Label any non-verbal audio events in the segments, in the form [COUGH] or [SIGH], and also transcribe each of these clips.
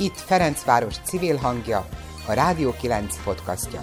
Itt Ferencváros civil hangja, a Rádió 9 podcastja.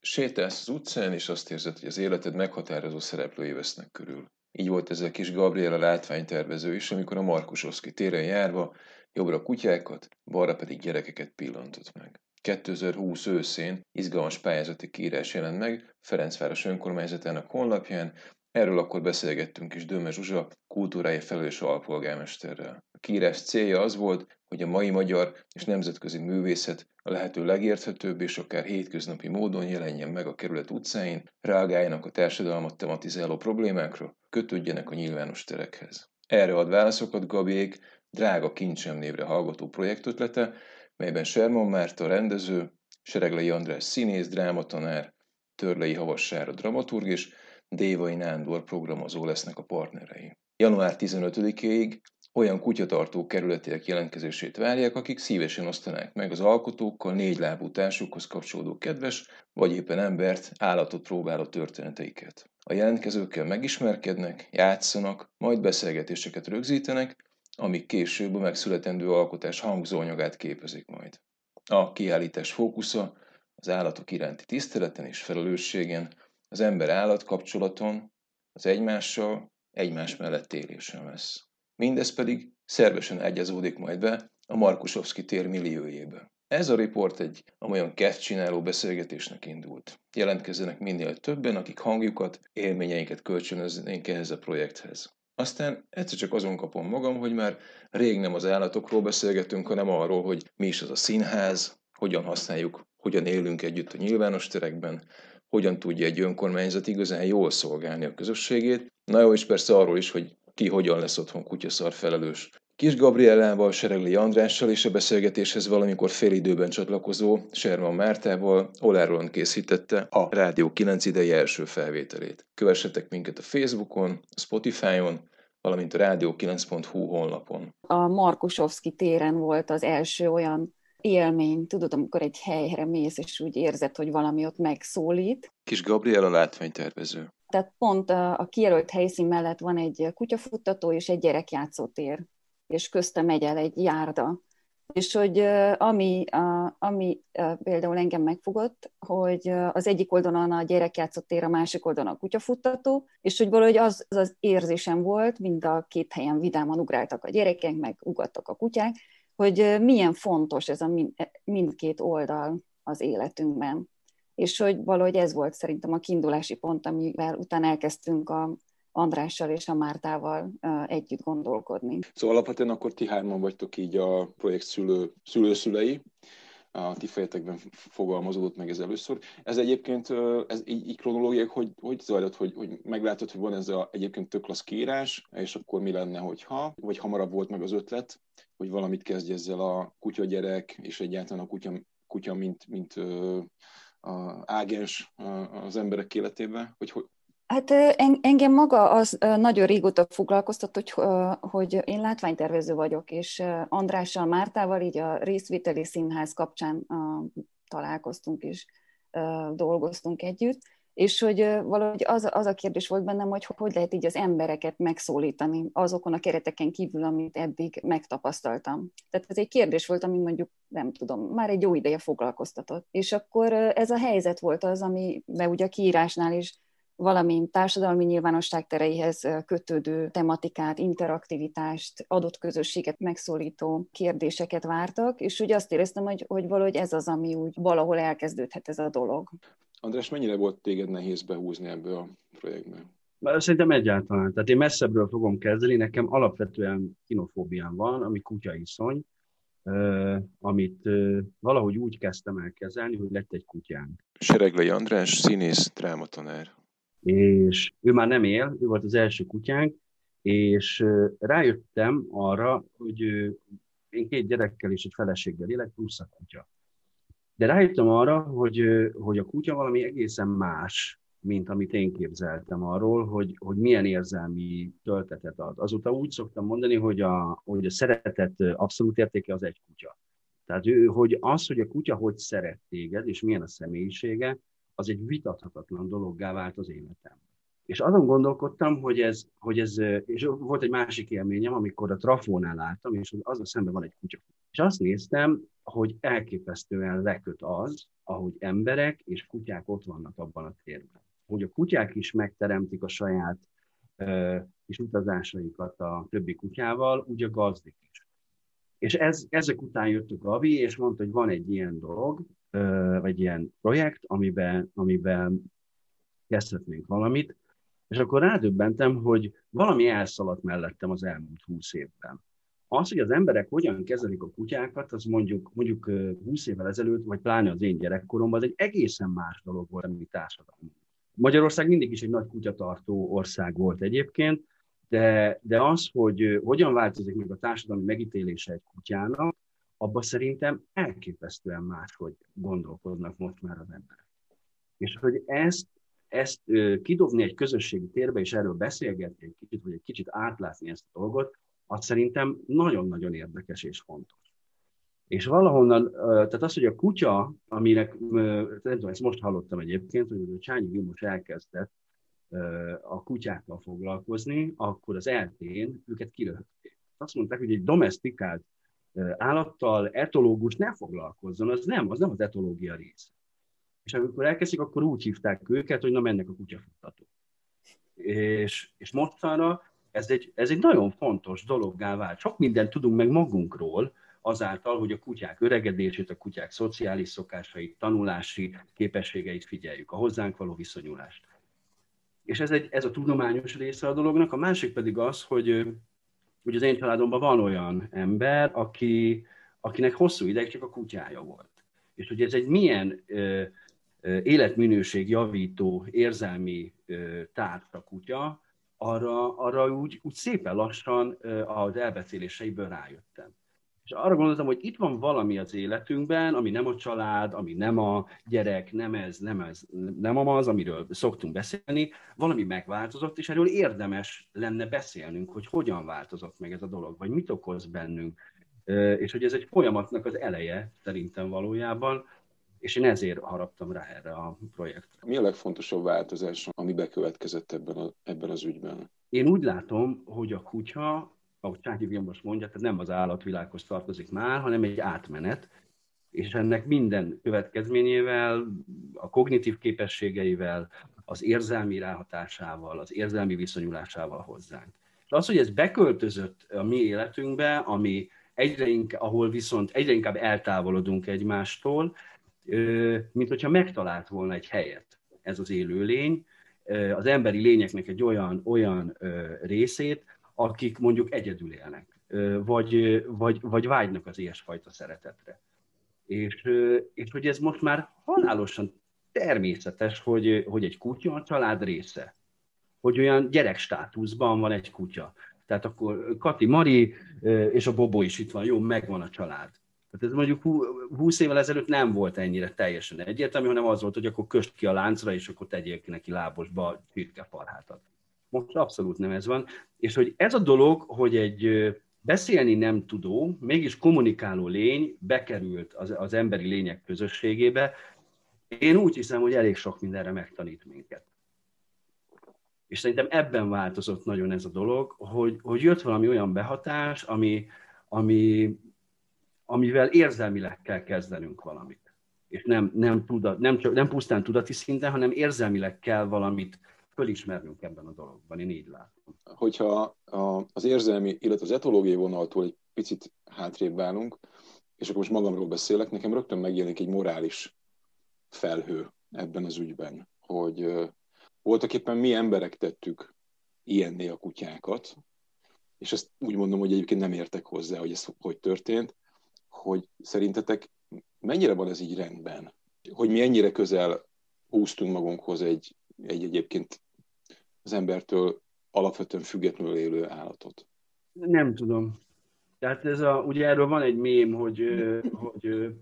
Sétálsz az utcán, és azt érzed, hogy az életed meghatározó szereplői vesznek körül. Így volt ez a kis Gabriela látványtervező is, amikor a Markusoszki téren járva jobbra kutyákat, balra pedig gyerekeket pillantott meg. 2020 őszén izgalmas pályázati kiírás jelent meg Ferencváros önkormányzatának honlapján, Erről akkor beszélgettünk is Döme Zsuzsa, kultúrája felelős alpolgármesterrel. A kiírás célja az volt, hogy a mai magyar és nemzetközi művészet a lehető legérthetőbb és akár hétköznapi módon jelenjen meg a kerület utcáin, reagáljanak a társadalmat tematizáló problémákra, kötődjenek a nyilvános terekhez. Erre ad válaszokat Gabiék drága kincsem névre hallgató projektötlete, melyben Sermon Márta rendező, Sereglei András színész, drámatanár, Törlei Havassára dramaturg és Dévai Nándor programozó lesznek a partnerei. Január 15-ig olyan kutyatartó kerületiek jelentkezését várják, akik szívesen osztanák meg az alkotókkal négy lábú társukhoz kapcsolódó kedves, vagy éppen embert, állatot próbáló történeteiket. A jelentkezőkkel megismerkednek, játszanak, majd beszélgetéseket rögzítenek, amik később a megszületendő alkotás hangzóanyagát képezik majd. A kiállítás fókusza az állatok iránti tiszteleten és felelősségen, az ember-állat kapcsolaton, az egymással, egymás mellett élésen lesz. Mindez pedig szervesen egyeződik majd be a Markusovszki tér milliójébe. Ez a riport egy amolyan csináló beszélgetésnek indult. Jelentkezzenek minél többen, akik hangjukat, élményeiket kölcsönöznénk ehhez a projekthez. Aztán egyszer csak azon kapom magam, hogy már rég nem az állatokról beszélgetünk, hanem arról, hogy mi is az a színház, hogyan használjuk, hogyan élünk együtt a nyilvános terekben, hogyan tudja egy önkormányzat igazán jól szolgálni a közösségét. Na jó, és persze arról is, hogy ki hogyan lesz otthon kutyaszar felelős. Kis Gabriellával, Seregli Andrással és a beszélgetéshez valamikor félidőben csatlakozó Serman Mártával Oláron készítette a Rádió 9 idei első felvételét. Kövessetek minket a Facebookon, Spotify-on, valamint a rádió9.hu honlapon. A Markusovszki téren volt az első olyan élmény, tudod, amikor egy helyre mész, és úgy érzed, hogy valami ott megszólít. Kis Gabriela látványtervező. Tehát pont a, a kijelölt helyszín mellett van egy kutyafuttató és egy gyerekjátszótér, és közte megy el egy járda. És hogy ami, ami például engem megfogott, hogy az egyik oldalon a gyerekjátszótér, a másik oldalon a kutyafuttató, és hogy valahogy az, az az érzésem volt, mind a két helyen vidáman ugráltak a gyerekek, meg ugattak a kutyák, hogy milyen fontos ez a e, mindkét oldal az életünkben. És hogy valahogy ez volt szerintem a kiindulási pont, amivel utána elkezdtünk a Andrással és a Mártával együtt gondolkodni. Szóval alapvetően akkor ti hárman vagytok így a projekt szülő, szülőszülei, a ti fejetekben fogalmazódott meg ez először. Ez egyébként, ez így, így kronológiák, hogy, hogy zajlott, hogy, hogy meglátod, hogy van ez a egyébként tök klassz kiírás, és akkor mi lenne, hogyha, vagy hamarabb volt meg az ötlet, hogy valamit kezdj ezzel a kutyagyerek, és egyáltalán a kutya, kutya mint, mint a ágens az emberek életében, hogy, hogy Hát engem maga az nagyon régóta foglalkoztat, hogy, hogy én látványtervező vagyok, és Andrással, Mártával így a részvételi színház kapcsán találkoztunk és dolgoztunk együtt, és hogy valahogy az, az a kérdés volt bennem, hogy hogy lehet így az embereket megszólítani azokon a kereteken kívül, amit eddig megtapasztaltam. Tehát ez egy kérdés volt, ami mondjuk, nem tudom, már egy jó ideje foglalkoztatott. És akkor ez a helyzet volt az, ami be ugye a kiírásnál is valamint társadalmi nyilvánosság tereihez kötődő tematikát, interaktivitást, adott közösséget megszólító kérdéseket vártak, és úgy azt éreztem, hogy, hogy valahogy ez az, ami úgy valahol elkezdődhet ez a dolog. András, mennyire volt téged nehéz behúzni ebbe a projektbe? Szerintem egyáltalán. Tehát én messzebbről fogom kezdeni. Nekem alapvetően kinofóbiám van, ami kutyaiszony, amit valahogy úgy kezdtem el kezelni, hogy lett egy kutyánk. Sereglei András, színész, drámatanár és ő már nem él, ő volt az első kutyánk, és rájöttem arra, hogy én két gyerekkel és egy feleséggel élek, plusz a kutya. De rájöttem arra, hogy, hogy a kutya valami egészen más, mint amit én képzeltem arról, hogy, hogy milyen érzelmi töltetet ad. Azóta úgy szoktam mondani, hogy a, hogy a szeretet abszolút értéke az egy kutya. Tehát ő, hogy az, hogy a kutya hogy szeret téged, és milyen a személyisége, az egy vitathatatlan dologgá vált az életem. És azon gondolkodtam, hogy ez, hogy ez, és volt egy másik élményem, amikor a trafónál álltam, és az a szemben van egy kutya. És azt néztem, hogy elképesztően leköt az, ahogy emberek és kutyák ott vannak abban a térben. Hogy a kutyák is megteremtik a saját uh, és utazásaikat a többi kutyával, úgy a gazdik is. És ez, ezek után jött a Gabi, és mondta, hogy van egy ilyen dolog, vagy ilyen projekt, amiben, amiben kezdhetnénk valamit, és akkor rádöbbentem, hogy valami elszaladt mellettem az elmúlt húsz évben. Az, hogy az emberek hogyan kezelik a kutyákat, az mondjuk, mondjuk 20 évvel ezelőtt, vagy pláne az én gyerekkoromban, az egy egészen más dolog volt, mint társadalom. Magyarország mindig is egy nagy kutyatartó ország volt egyébként, de, de az, hogy hogyan változik meg a társadalmi megítélése egy kutyának, abban szerintem elképesztően máshogy gondolkodnak most már az emberek. És hogy ezt ezt kidobni egy közösségi térbe, és erről beszélgetni egy kicsit, vagy egy kicsit átlátni ezt a dolgot, az szerintem nagyon-nagyon érdekes és fontos. És valahonnan, tehát az, hogy a kutya, aminek, nem tudom, ezt most hallottam egyébként, hogy a Csányi Vilmos elkezdett a kutyákkal foglalkozni, akkor az eltén őket kiröhögték. Azt mondták, hogy egy domestikált állattal etológus ne foglalkozzon, az nem, az nem az etológia része. És amikor elkezdik, akkor úgy hívták őket, hogy na mennek a kutyafuttató. És, és mostanra ez egy, ez egy nagyon fontos dologgá vált. Sok mindent tudunk meg magunkról, azáltal, hogy a kutyák öregedését, a kutyák szociális szokásait, tanulási képességeit figyeljük, a hozzánk való viszonyulást. És ez, egy, ez a tudományos része a dolognak. A másik pedig az, hogy, hogy az én családomban van olyan ember, aki, akinek hosszú ideig csak a kutyája volt. És hogy ez egy milyen életminőség javító érzelmi tárca kutya, arra, arra úgy, úgy szépen lassan az elbeszéléseiből rájöttem. És arra gondoltam, hogy itt van valami az életünkben, ami nem a család, ami nem a gyerek, nem ez, nem ez, nem az, amiről szoktunk beszélni, valami megváltozott, és erről érdemes lenne beszélnünk, hogy hogyan változott meg ez a dolog, vagy mit okoz bennünk, és hogy ez egy folyamatnak az eleje szerintem valójában, és én ezért haraptam rá erre a projektre. Mi a legfontosabb változás, ami bekövetkezett ebben, a, ebben az ügyben? Én úgy látom, hogy a kutya, ahogy Csáki most mondja, tehát nem az állatvilághoz tartozik már, hanem egy átmenet, és ennek minden következményével, a kognitív képességeivel, az érzelmi ráhatásával, az érzelmi viszonyulásával hozzánk. És az, hogy ez beköltözött a mi életünkbe, ami egyre inkább, ahol viszont egyre inkább eltávolodunk egymástól, mint hogyha megtalált volna egy helyet ez az élőlény, az emberi lényeknek egy olyan, olyan részét, akik mondjuk egyedül élnek, vagy, vagy, vagy vágynak az ilyesfajta szeretetre. És, és hogy ez most már halálosan természetes, hogy, hogy egy kutya a család része. Hogy olyan gyerekstátuszban van egy kutya. Tehát akkor Kati Mari és a Bobó is itt van, jó, megvan a család. Tehát ez mondjuk 20 évvel ezelőtt nem volt ennyire teljesen egyértelmű, hanem az volt, hogy akkor köst ki a láncra, és akkor tegyél ki neki lábosba csirkefarhátat. Most abszolút nem ez van. És hogy ez a dolog, hogy egy beszélni nem tudó, mégis kommunikáló lény bekerült az, az emberi lények közösségébe, én úgy hiszem, hogy elég sok mindenre megtanít minket. És szerintem ebben változott nagyon ez a dolog, hogy, hogy jött valami olyan behatás, ami, ami amivel érzelmileg kell kezdenünk valamit. És nem, nem, tudat, nem, csak, nem pusztán tudati szinten, hanem érzelmileg kell valamit fölismernünk ebben a dologban. Én így látom. Hogyha az érzelmi, illetve az etológiai vonaltól egy picit hátrébb válunk, és akkor most magamról beszélek, nekem rögtön megjelenik egy morális felhő ebben az ügyben, hogy voltak éppen mi emberek tettük ilyenné a kutyákat, és ezt úgy mondom, hogy egyébként nem értek hozzá, hogy ez hogy történt, hogy szerintetek mennyire van ez így rendben? Hogy mi ennyire közel húztunk magunkhoz egy, egy egyébként az embertől alapvetően függetlenül élő állatot? Nem tudom. Tehát ez a, ugye erről van egy mém, hogy, hogy,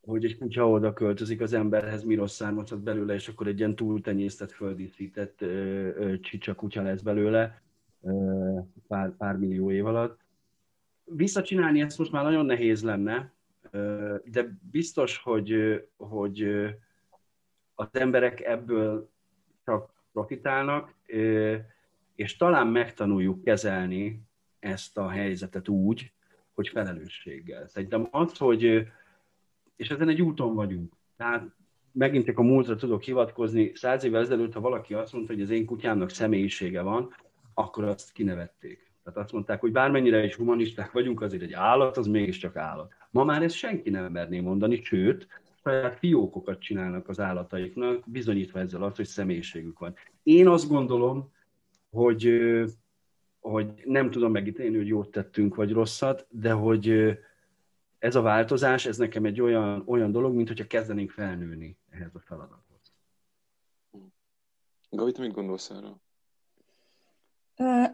hogy egy kutya oda költözik az emberhez, mi rossz származhat belőle, és akkor egy ilyen túltenyésztett, földíszített csicsa kutya lesz belőle pár, pár millió év alatt visszacsinálni ezt most már nagyon nehéz lenne, de biztos, hogy, hogy az emberek ebből csak profitálnak, és talán megtanuljuk kezelni ezt a helyzetet úgy, hogy felelősséggel. Szerintem az, hogy, és ezen egy úton vagyunk, tehát megint csak a múltra tudok hivatkozni, száz évvel ezelőtt, ha valaki azt mondta, hogy az én kutyámnak személyisége van, akkor azt kinevették. Tehát azt mondták, hogy bármennyire is humanisták vagyunk, azért egy állat, az mégiscsak állat. Ma már ezt senki nem merné mondani, sőt, saját fiókokat csinálnak az állataiknak, bizonyítva ezzel azt, hogy személyiségük van. Én azt gondolom, hogy, hogy nem tudom megítélni, hogy jót tettünk, vagy rosszat, de hogy ez a változás, ez nekem egy olyan, olyan dolog, mint hogyha kezdenénk felnőni ehhez a feladathoz. Gabi, te mit gondolsz erről?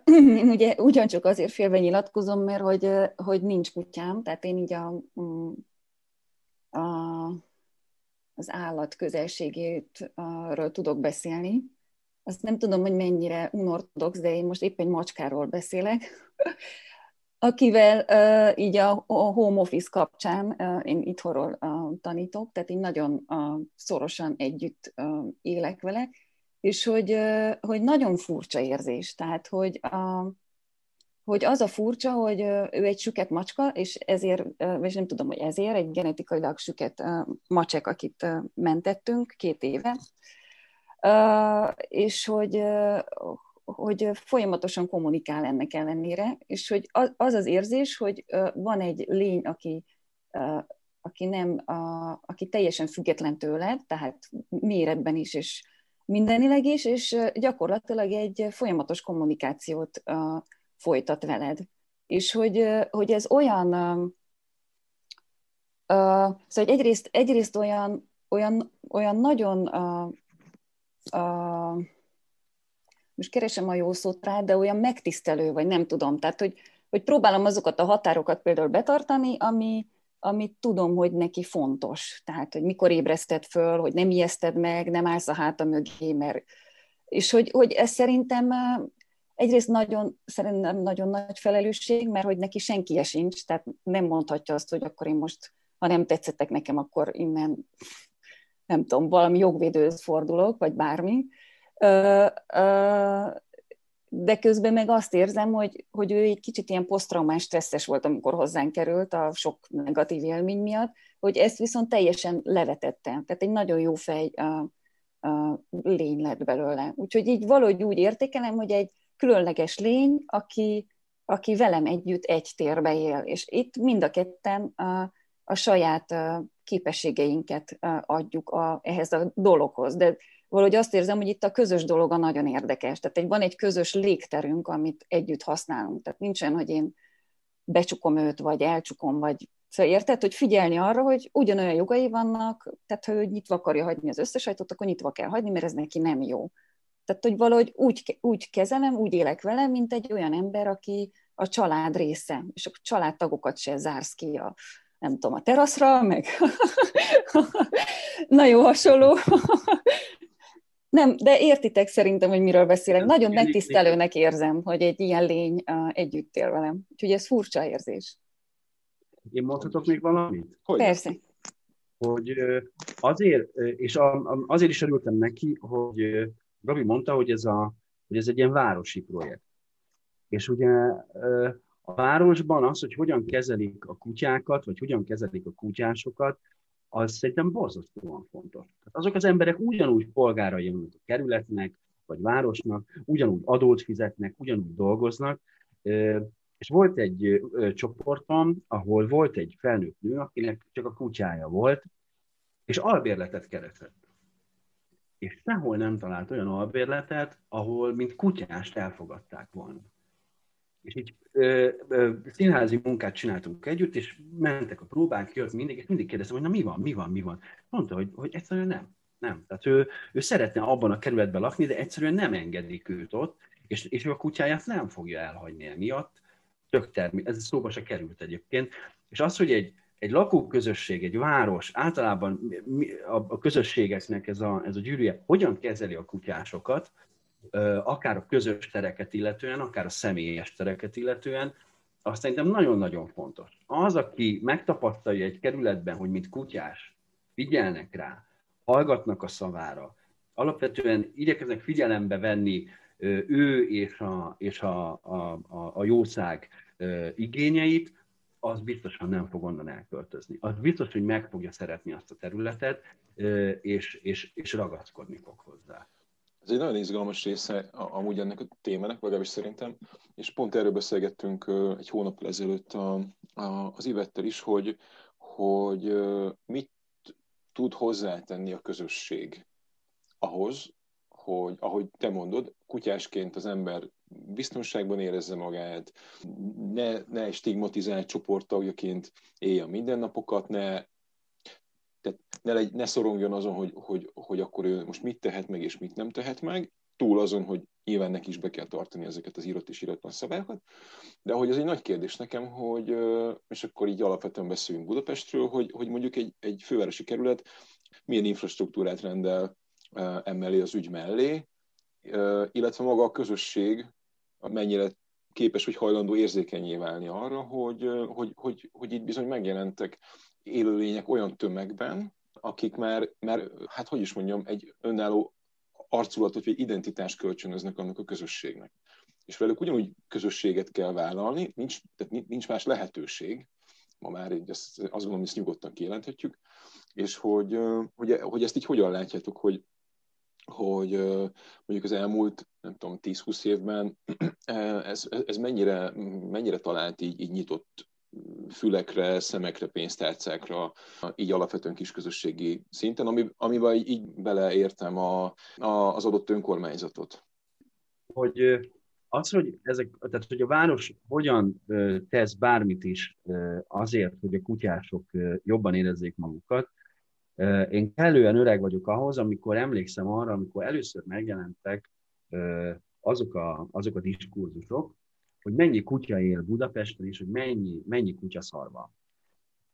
[CLEARS THROAT] Én ugye ugyancsak azért félve nyilatkozom, mert hogy, hogy nincs kutyám, tehát én így a, mm, a, az állat közelségéről tudok beszélni. Azt nem tudom, hogy mennyire unortodox, de én most éppen egy macskáról beszélek, [LAUGHS] akivel uh, így a, a home office kapcsán uh, én itthonról uh, tanítok, tehát én nagyon uh, szorosan együtt uh, élek vele, és hogy, hogy nagyon furcsa érzés, tehát hogy, a, hogy az a furcsa, hogy ő egy süket macska, és ezért, és nem tudom, hogy ezért, egy genetikailag süket macsek, akit mentettünk két éve, és hogy, hogy folyamatosan kommunikál ennek ellenére, és hogy az az érzés, hogy van egy lény, aki, aki nem, aki teljesen független tőled, tehát méretben is, és mindenileg is, és gyakorlatilag egy folyamatos kommunikációt uh, folytat veled. És hogy, hogy ez olyan, uh, szóval egyrészt, egyrészt olyan, olyan, olyan nagyon uh, uh, most keresem a jó szót rá, de olyan megtisztelő, vagy nem tudom. Tehát, hogy, hogy próbálom azokat a határokat például betartani, ami, amit tudom, hogy neki fontos. Tehát, hogy mikor ébreszted föl, hogy nem ijeszted meg, nem állsz a háta mögé, mert... És hogy, hogy ez szerintem egyrészt nagyon, szerintem nagyon nagy felelősség, mert hogy neki senki sincs, tehát nem mondhatja azt, hogy akkor én most, ha nem tetszettek nekem, akkor innen, nem tudom, valami jogvédőhöz fordulok, vagy bármi de közben meg azt érzem, hogy, hogy ő egy kicsit ilyen posztraumás stresszes volt, amikor hozzánk került a sok negatív élmény miatt, hogy ezt viszont teljesen levetettem. Tehát egy nagyon jó fej a, a lény lett belőle. Úgyhogy így valahogy úgy értékelem, hogy egy különleges lény, aki, aki velem együtt egy térbe él. És itt mind a ketten a, a saját képességeinket adjuk a, ehhez a dologhoz. De valahogy azt érzem, hogy itt a közös dolog a nagyon érdekes. Tehát egy, van egy közös légterünk, amit együtt használunk. Tehát nincsen, hogy én becsukom őt, vagy elcsukom, vagy Szóval érted, hogy figyelni arra, hogy ugyanolyan jogai vannak, tehát ha ő nyitva akarja hagyni az összes ajtót, akkor nyitva kell hagyni, mert ez neki nem jó. Tehát, hogy valahogy úgy, úgy kezelem, úgy élek vele, mint egy olyan ember, aki a család része, és a családtagokat se zársz ki a, nem tudom, a teraszra, meg [LAUGHS] na jó, hasonló [LAUGHS] nem, de értitek szerintem, hogy miről beszélek. Nagyon megtisztelőnek érzem, hogy egy ilyen lény együtt él velem. Úgyhogy ez furcsa érzés. Én mondhatok még valamit? Hogy? Persze. Hogy azért, és azért is örültem neki, hogy Gabi mondta, hogy ez, a, hogy ez egy ilyen városi projekt. És ugye a városban az, hogy hogyan kezelik a kutyákat, vagy hogyan kezelik a kutyásokat, az szerintem borzasztóan fontos. Tehát azok az emberek ugyanúgy polgárai jönnek a kerületnek, vagy városnak, ugyanúgy adót fizetnek, ugyanúgy dolgoznak, és volt egy csoportom, ahol volt egy felnőtt nő, akinek csak a kutyája volt, és albérletet keresett. És sehol nem talált olyan albérletet, ahol mint kutyást elfogadták volna. És így ö, ö, színházi munkát csináltunk együtt, és mentek a próbák, jött mindig, és mindig kérdeztem, hogy na mi van, mi van, mi van. Mondta, hogy, hogy egyszerűen nem. Nem. Tehát ő, ő szeretne abban a kerületben lakni, de egyszerűen nem engedik őt ott, és, és ő a kutyáját nem fogja elhagyni emiatt. Tök termi, ez szóba se került egyébként. És az, hogy egy, egy lakóközösség, egy város, általában a, közösségeknek ez a, ez a gyűrűje hogyan kezeli a kutyásokat, akár a közös tereket illetően, akár a személyes tereket illetően, azt szerintem nagyon-nagyon fontos. Az, aki megtapasztalja egy kerületben, hogy mint kutyás figyelnek rá, hallgatnak a szavára, alapvetően igyekeznek figyelembe venni ő és a, és a, a, a jószág igényeit, az biztosan nem fog onnan elköltözni. Az biztos, hogy meg fogja szeretni azt a területet, és, és, és ragaszkodni fog hozzá. Ez egy nagyon izgalmas része amúgy ennek a témának, legalábbis szerintem, és pont erről beszélgettünk egy hónap ezelőtt a, a, az Ivettel is, hogy, hogy mit tud hozzátenni a közösség ahhoz, hogy ahogy te mondod, kutyásként az ember biztonságban érezze magát, ne, ne stigmatizált csoporttagjaként élje a mindennapokat, ne, tehát ne, legy, ne szorongjon azon, hogy, hogy, hogy akkor ő most mit tehet meg és mit nem tehet meg, túl azon, hogy nyilván neki is be kell tartani ezeket az írott és íratlan szabályokat, de hogy ez egy nagy kérdés nekem, hogy, és akkor így alapvetően beszéljünk Budapestről, hogy, hogy mondjuk egy, egy fővárosi kerület milyen infrastruktúrát rendel emellé az ügy mellé, illetve maga a közösség mennyire képes vagy hajlandó érzékenyé válni arra, hogy, hogy, hogy, hogy itt bizony megjelentek élőlények olyan tömegben, akik már, már, hát hogy is mondjam, egy önálló arculatot vagy identitást kölcsönöznek annak a közösségnek. És velük ugyanúgy közösséget kell vállalni, nincs, tehát nincs más lehetőség, ma már így azt, azt gondolom, hogy ezt nyugodtan kijelenthetjük, és hogy, hogy, hogy ezt így hogyan látjátok, hogy, hogy mondjuk az elmúlt, nem tudom, 10-20 évben ez, ez mennyire, mennyire talált így, így nyitott fülekre, szemekre, pénztárcákra, így alapvetően kisközösségi szinten, ami, amiben így beleértem a, a, az adott önkormányzatot. Hogy az, hogy, ezek, tehát, hogy a város hogyan tesz bármit is azért, hogy a kutyások jobban érezzék magukat, én kellően öreg vagyok ahhoz, amikor emlékszem arra, amikor először megjelentek azok a, azok a diskurzusok, hogy mennyi kutya él Budapesten, és hogy mennyi, mennyi kutya szarva.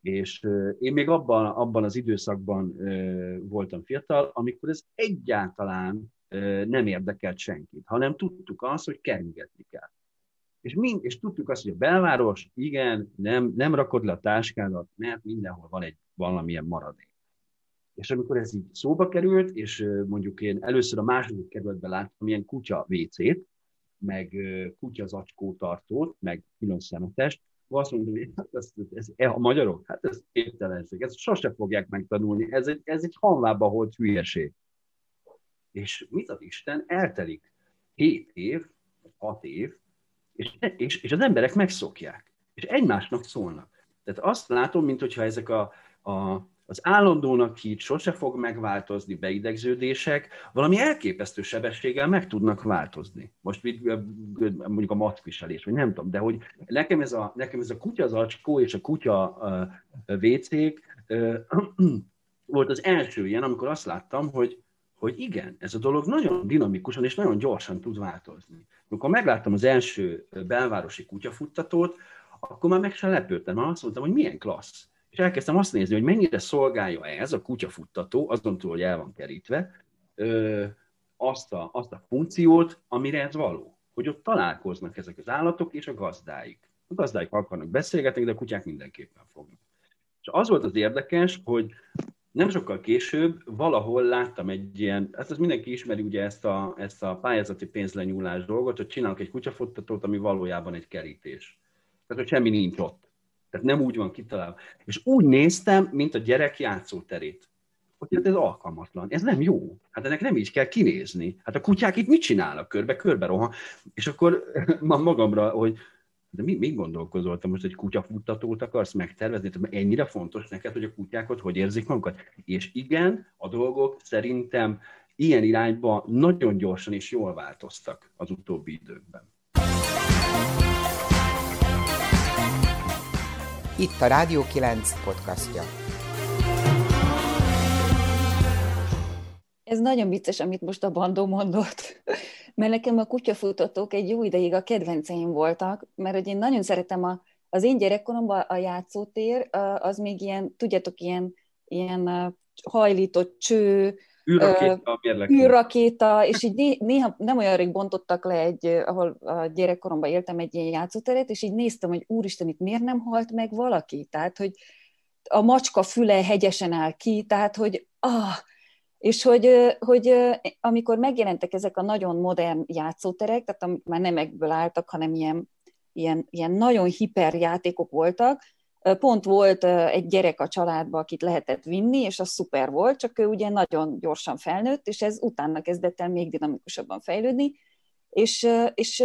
És én még abban, abban az időszakban voltam fiatal, amikor ez egyáltalán nem érdekelt senkit, hanem tudtuk azt, hogy keringetni kell. És, mind, és tudtuk azt, hogy a belváros, igen, nem, nem rakod le a táskádat, mert mindenhol van egy valamilyen maradék. És amikor ez így szóba került, és mondjuk én először a második kerületben láttam ilyen kutya WC-t, meg kutya tartót, meg külön szemetest, azt mondom, hogy hát ez, ez, ez, a magyarok, hát ez képtelenség, ezt sose fogják megtanulni, ez egy, ez egy hanvába volt hülyeség. És mit az Isten, eltelik 7 év, 6 év, és, és, és az emberek megszokják, és egymásnak szólnak. Tehát azt látom, mintha ezek a, a az állandónak híd sose fog megváltozni beidegződések, valami elképesztő sebességgel meg tudnak változni. Most mondjuk a matviselés, vagy nem tudom, de hogy nekem ez a, nekem ez a kutya zacskó és a kutya wc [CLEARS THROAT] volt az első ilyen, amikor azt láttam, hogy, hogy igen, ez a dolog nagyon dinamikusan és nagyon gyorsan tud változni. Amikor megláttam az első belvárosi kutyafuttatót, akkor már meg sem lepődtem, mert azt mondtam, hogy milyen klassz és elkezdtem azt nézni, hogy mennyire szolgálja ez a kutyafuttató, azon túl, hogy el van kerítve, ö, azt, a, azt a funkciót, amire ez való. Hogy ott találkoznak ezek az állatok és a gazdáik. A gazdáik akarnak beszélgetni, de a kutyák mindenképpen fognak. És az volt az érdekes, hogy nem sokkal később valahol láttam egy ilyen, ezt az mindenki ismeri ugye ezt a, ezt a pályázati pénzlenyúlás dolgot, hogy csinálok egy kutyafuttatót, ami valójában egy kerítés. Tehát, hogy semmi nincs ott. Tehát nem úgy van kitalálva. És úgy néztem, mint a gyerek játszóterét. Hogy hát ez alkalmatlan, ez nem jó. Hát ennek nem így kell kinézni. Hát a kutyák itt mit csinálnak? Körbe, körbe rohan. És akkor [LAUGHS] ma magamra, hogy de mi, mit gondolkozol, te most egy kutyafuttatót akarsz megtervezni? Tehát ennyire fontos neked, hogy a kutyákat hogy érzik magukat? És igen, a dolgok szerintem ilyen irányba nagyon gyorsan és jól változtak az utóbbi időkben. Itt a Rádió 9 podcastja. Ez nagyon vicces, amit most a bandó mondott, [LAUGHS] mert nekem a kutyafutatók egy jó ideig a kedvenceim voltak, mert hogy én nagyon szeretem a, az én gyerekkoromban a játszótér, az még ilyen, tudjátok, ilyen, ilyen hajlított cső, űrrakéta, űrrakéta, és így néha nem olyan rég bontottak le egy, ahol a gyerekkoromban éltem egy ilyen játszóteret, és így néztem, hogy úristen, itt miért nem halt meg valaki? Tehát, hogy a macska füle hegyesen áll ki, tehát, hogy ah, És hogy, hogy amikor megjelentek ezek a nagyon modern játszóterek, tehát már nem ebből álltak, hanem ilyen, ilyen, ilyen nagyon hiperjátékok voltak, pont volt egy gyerek a családba, akit lehetett vinni, és az szuper volt, csak ő ugye nagyon gyorsan felnőtt, és ez utána kezdett el még dinamikusabban fejlődni, és, és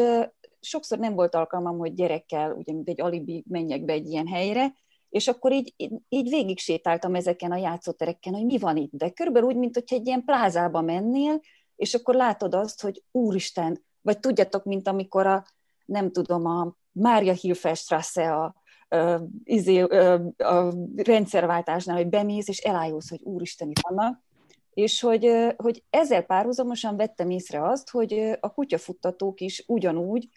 sokszor nem volt alkalmam, hogy gyerekkel, ugye mint egy alibi menjek be egy ilyen helyre, és akkor így, így végig sétáltam ezeken a játszótereken, hogy mi van itt, de körülbelül úgy, mint hogyha egy ilyen plázába mennél, és akkor látod azt, hogy úristen, vagy tudjátok, mint amikor a, nem tudom, a Mária Hilferstrasse a, a, izé, a, a rendszerváltásnál, hogy bemész, és elájulsz, hogy úristen, itt vannak, és hogy, hogy ezzel párhuzamosan vettem észre azt, hogy a kutyafuttatók is ugyanúgy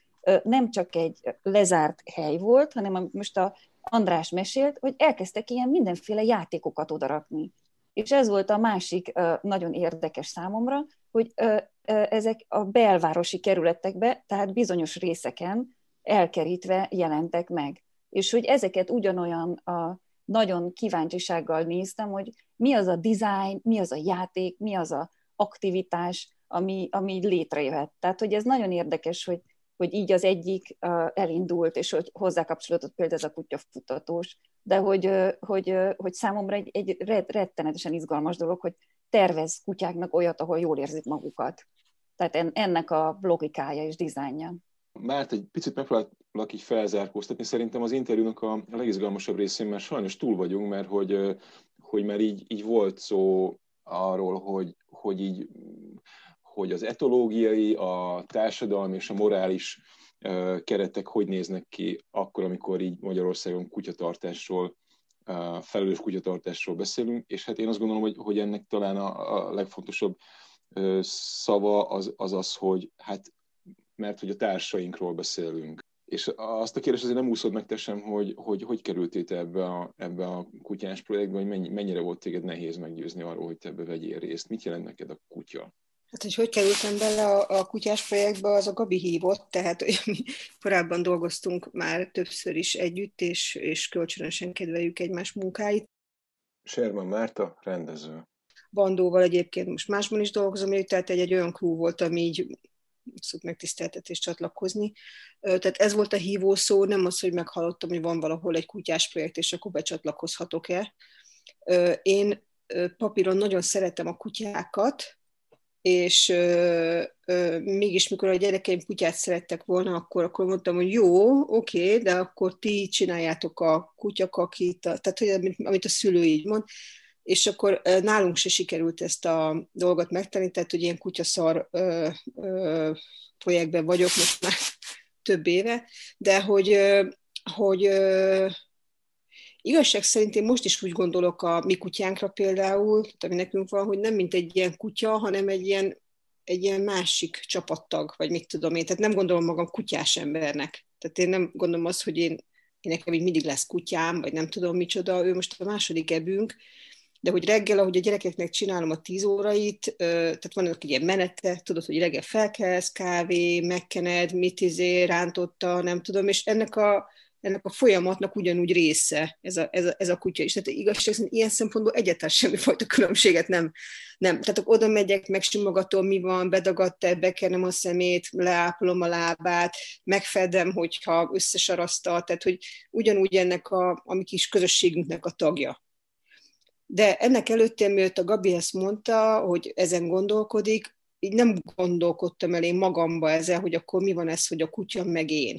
nem csak egy lezárt hely volt, hanem most a András mesélt, hogy elkezdtek ilyen mindenféle játékokat odarakni. És ez volt a másik nagyon érdekes számomra, hogy ezek a belvárosi kerületekbe, tehát bizonyos részeken elkerítve jelentek meg. És hogy ezeket ugyanolyan a nagyon kíváncsisággal néztem, hogy mi az a design, mi az a játék, mi az a aktivitás, ami, ami létrejöhet. Tehát, hogy ez nagyon érdekes, hogy hogy így az egyik elindult, és hogy hozzá kapcsolódott például ez a kutyafutatós, de hogy, hogy, hogy számomra egy, egy rettenetesen izgalmas dolog, hogy tervez kutyáknak olyat, ahol jól érzik magukat. Tehát ennek a logikája és dizájnja. Márt, egy picit megpróbálok így felzárkóztatni. Szerintem az interjúnak a legizgalmasabb részén, mert sajnos túl vagyunk, mert hogy, hogy már így, így volt szó arról, hogy, hogy így hogy az etológiai, a társadalmi és a morális keretek hogy néznek ki akkor, amikor így Magyarországon kutyatartásról, felelős kutyatartásról beszélünk, és hát én azt gondolom, hogy, hogy ennek talán a, a legfontosabb szava az, az az, hogy hát mert hogy a társainkról beszélünk. És azt a kérdést azért nem úszod meg te sem, hogy hogy, hogy kerültél te ebbe a, ebbe a kutyás projektbe, hogy mennyi, mennyire volt téged nehéz meggyőzni arról, hogy te ebbe vegyél részt. Mit jelent neked a kutya? Hát, hogy hogy kerültem bele a, a kutyás projektbe, az a Gabi hívott, tehát hogy [LAUGHS] mi korábban dolgoztunk már többször is együtt, és, és kölcsönösen kedveljük egymás munkáit. Sherman Márta, rendező. Bandóval egyébként most másban is dolgozom, tehát egy, egy olyan crew volt, ami így abszolút megtiszteltetés csatlakozni. Tehát ez volt a hívó szó, nem az, hogy meghallottam, hogy van valahol egy kutyás projekt, és akkor becsatlakozhatok-e. Én papíron nagyon szeretem a kutyákat, és ö, ö, mégis mikor a gyerekeim kutyát szerettek volna, akkor, akkor mondtam, hogy jó, oké, de akkor ti csináljátok a kutyakakit, tehát hogy amit, amit a szülő így mond, és akkor nálunk se sikerült ezt a dolgot megtenni, tehát hogy ilyen kutyaszar ö, ö, projektben vagyok most már több éve, de hogy, hogy ö, Igazság szerint én most is úgy gondolok a mi kutyánkra például, ami nekünk van, hogy nem mint egy ilyen kutya, hanem egy ilyen, egy ilyen másik csapattag, vagy mit tudom én. Tehát nem gondolom magam kutyás embernek. Tehát én nem gondolom azt, hogy én, én nekem így mindig lesz kutyám, vagy nem tudom micsoda. Ő most a második ebünk, de hogy reggel, ahogy a gyerekeknek csinálom a tíz órait, tehát van egy ilyen menete, tudod, hogy reggel felkelsz, kávé, megkened, mit izé, rántotta, nem tudom, és ennek a, ennek a folyamatnak ugyanúgy része ez a, ez a, ez a kutya is. Tehát igazság szerint ilyen szempontból egyáltalán semmifajta különbséget nem. nem. Tehát oda megyek, megsimogatom, mi van, bedagadt-e, bekenem a szemét, leápolom a lábát, megfedem, hogyha összesarasztal, tehát hogy ugyanúgy ennek a, a mi kis közösségünknek a tagja. De ennek előtte, mielőtt a Gabi ezt mondta, hogy ezen gondolkodik, így nem gondolkodtam el én magamba ezzel, hogy akkor mi van ez, hogy a kutya meg én.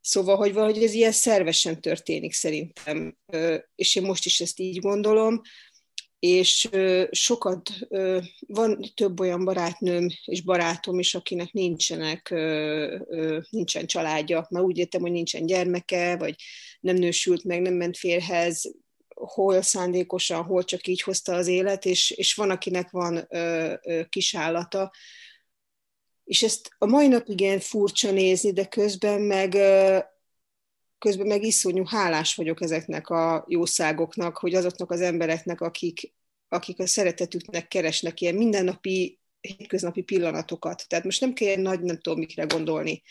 Szóval, hogy valahogy ez ilyen szervesen történik szerintem, és én most is ezt így gondolom, és sokat, van több olyan barátnőm és barátom is, akinek nincsenek, nincsen családja, már úgy értem, hogy nincsen gyermeke, vagy nem nősült meg, nem ment férhez, hol szándékosan, hol csak így hozta az élet, és, és van, akinek van kisállata, és ezt a mai napig ilyen furcsa nézni, de közben meg, közben meg iszonyú hálás vagyok ezeknek a jószágoknak, hogy azoknak az embereknek, akik, akik a szeretetüknek keresnek ilyen mindennapi, hétköznapi pillanatokat. Tehát most nem kell nagy, nem tudom mikre gondolni.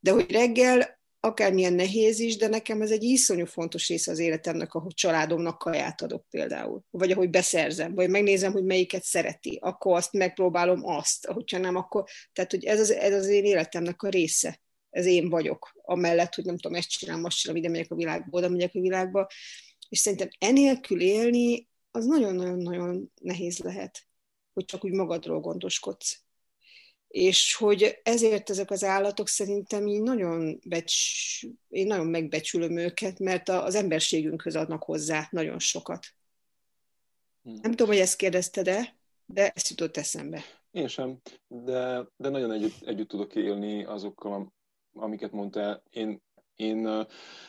De hogy reggel akármilyen nehéz is, de nekem ez egy iszonyú fontos része az életemnek, ahogy családomnak kaját adok például, vagy ahogy beszerzem, vagy megnézem, hogy melyiket szereti, akkor azt megpróbálom azt, hogyha nem, akkor, tehát hogy ez az, ez az én életemnek a része, ez én vagyok, amellett, hogy nem tudom, ezt csinálom, azt csinálom, ide megyek a világba, oda megyek a világba, és szerintem enélkül élni, az nagyon-nagyon-nagyon nehéz lehet, hogy csak úgy magadról gondoskodsz és hogy ezért ezek az állatok szerintem így nagyon, becs, én nagyon megbecsülöm őket, mert az emberségünkhöz adnak hozzá nagyon sokat. Hmm. Nem tudom, hogy ezt kérdezted-e, de ezt jutott eszembe. Én sem, de, de nagyon együtt, együtt tudok élni azokkal, amiket mondtál. Én, én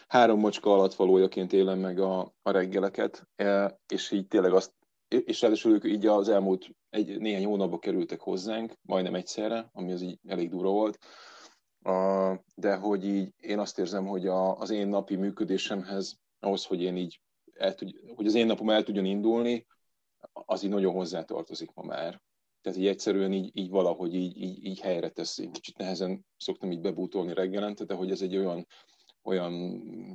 három mocska alatt valójaként élem meg a, a reggeleket, e, és így tényleg azt és ráadásul ők így az elmúlt egy, néhány hónapban kerültek hozzánk, majdnem egyszerre, ami az így elég durva volt. De hogy így én azt érzem, hogy a, az én napi működésemhez, ahhoz, hogy én így el tud, hogy az én napom el tudjon indulni, az így nagyon hozzátartozik ma már. Tehát így egyszerűen így, így valahogy így, így, így helyre teszi. Kicsit nehezen szoktam így bebútolni reggelente, de hogy ez egy olyan, olyan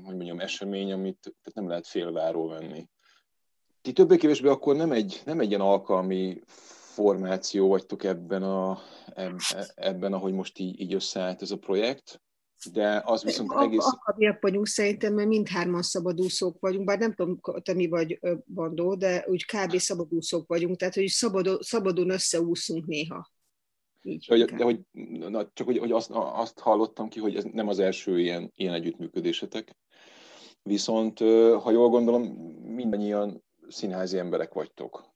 hogy mondjam, esemény, amit tehát nem lehet félváról venni ti többé-kevésbé akkor nem egy, nem egy ilyen alkalmi formáció vagytok ebben, a, ebben ahogy most így, így összeállt ez a projekt, de az viszont a, egész... Akadék vagyunk szerintem, mert mindhárman szabadúszók vagyunk, bár nem tudom, te mi vagy bandó, de úgy kb. szabadúszók vagyunk, tehát hogy szabadon, szabadon összeúszunk néha. Így hogy, de hogy, na, csak hogy, hogy azt, azt hallottam ki, hogy ez nem az első ilyen, ilyen együttműködésetek. Viszont, ha jól gondolom, mindannyian színházi emberek vagytok.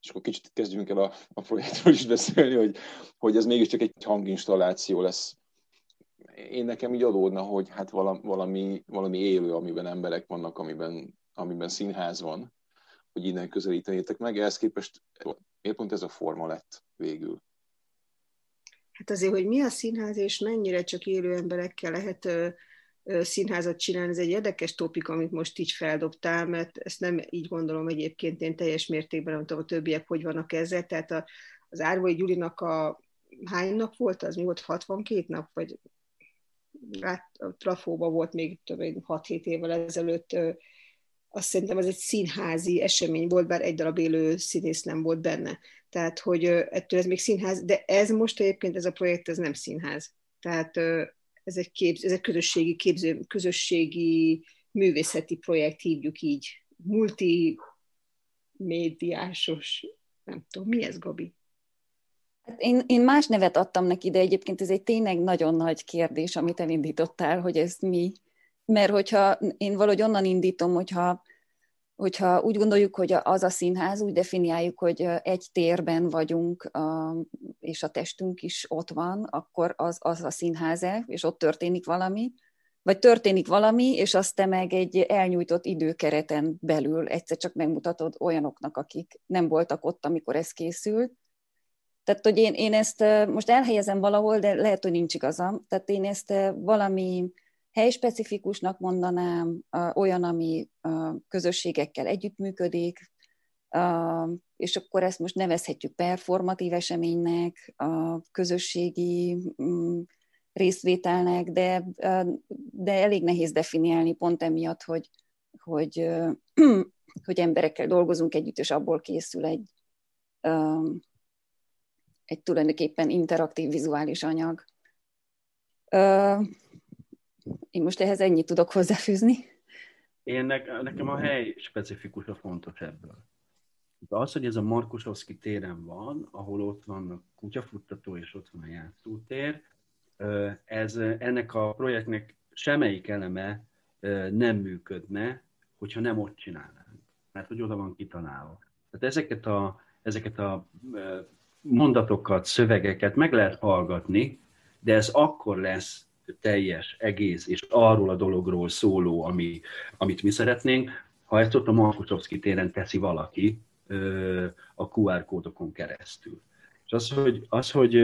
És akkor kicsit kezdjünk el a, a projektről is beszélni, hogy, hogy ez mégiscsak egy hanginstalláció lesz. Én nekem így adódna, hogy hát valami, valami élő, amiben emberek vannak, amiben, amiben színház van, hogy innen közelítenétek meg. Ehhez képest miért pont ez a forma lett végül? Hát azért, hogy mi a színház, és mennyire csak élő emberekkel lehet színházat csinálni, ez egy érdekes topik, amit most így feldobtál, mert ezt nem így gondolom egyébként én teljes mértékben, nem tudom, a többiek hogy vannak ezzel, tehát a, az Árvai Gyulinak a hány nap volt, az mi volt, 62 nap, vagy hát a Trafóban volt még több 6-7 évvel ezelőtt, azt szerintem ez egy színházi esemény volt, bár egy darab élő színész nem volt benne. Tehát, hogy ettől ez még színház, de ez most egyébként, ez a projekt, ez nem színház. Tehát ez egy, képz, ez egy közösségi, képző, közösségi művészeti projekt, hívjuk így. Multimédiásos, nem tudom, mi ez, Gabi? Hát én, én más nevet adtam neki, de egyébként ez egy tényleg nagyon nagy kérdés, amit elindítottál, hogy ez mi. Mert hogyha én valahogy onnan indítom, hogyha hogyha úgy gondoljuk, hogy az a színház, úgy definiáljuk, hogy egy térben vagyunk, és a testünk is ott van, akkor az, az a színháze, és ott történik valami, vagy történik valami, és azt te meg egy elnyújtott időkereten belül egyszer csak megmutatod olyanoknak, akik nem voltak ott, amikor ez készült. Tehát, hogy én, én ezt most elhelyezem valahol, de lehet, hogy nincs igazam. Tehát én ezt valami helyspecifikusnak mondanám, olyan, ami közösségekkel együttműködik, és akkor ezt most nevezhetjük performatív eseménynek, közösségi mm, részvételnek, de, de elég nehéz definiálni pont emiatt, hogy, hogy, [CLEARS THROAT] hogy emberekkel dolgozunk együtt, és abból készül egy, egy tulajdonképpen interaktív vizuális anyag. Én most ehhez ennyit tudok hozzáfűzni. Én ne, nekem a hely specifikus a fontos ebből. De az, hogy ez a Markusovszki téren van, ahol ott van a kutyafuttató és ott van a játszótér, ez ennek a projektnek semmelyik eleme nem működne, hogyha nem ott csinálnánk. Mert hogy oda van kitalálva. Tehát ezeket a, ezeket a mondatokat, szövegeket meg lehet hallgatni, de ez akkor lesz teljes, egész és arról a dologról szóló, ami, amit mi szeretnénk, ha ezt ott a Markusovszki téren teszi valaki a QR kódokon keresztül. És az, hogy, az, hogy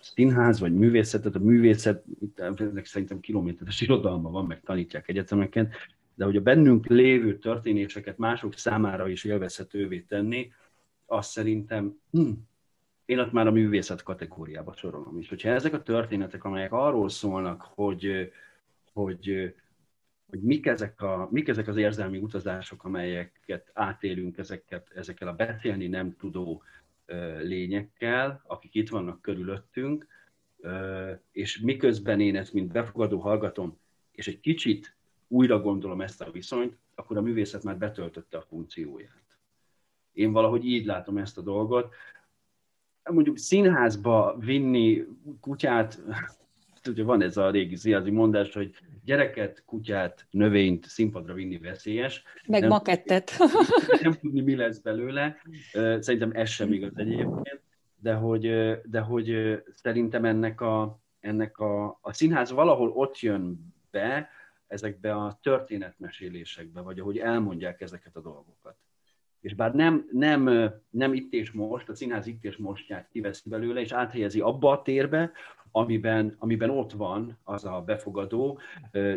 színház vagy művészet, tehát a művészet, ennek szerintem kilométeres irodalma van, meg tanítják egyetemeken, de hogy a bennünk lévő történéseket mások számára is élvezhetővé tenni, azt szerintem hm, én ott már a művészet kategóriába sorolom is. Hogyha ezek a történetek, amelyek arról szólnak, hogy, hogy, hogy mik, ezek a, mik ezek az érzelmi utazások, amelyeket átélünk ezeket, ezekkel a beszélni nem tudó lényekkel, akik itt vannak körülöttünk, és miközben én ezt, mint befogadó hallgatom, és egy kicsit újra gondolom ezt a viszonyt, akkor a művészet már betöltötte a funkcióját. Én valahogy így látom ezt a dolgot. Mondjuk színházba vinni kutyát, [LAUGHS] ugye van ez a régi színházi mondás, hogy gyereket, kutyát, növényt színpadra vinni veszélyes. Meg nem, makettet. [LAUGHS] Nem tudni, mi lesz belőle. Szerintem ez sem igaz egyébként, de hogy, de hogy szerintem ennek a, ennek a, a színház valahol ott jön be, ezekbe a történetmesélésekbe, vagy ahogy elmondják ezeket a dolgokat. És bár nem, nem, nem itt és most, a színház itt és mostját kiveszi belőle, és áthelyezi abba a térbe, amiben, amiben ott van az a befogadó,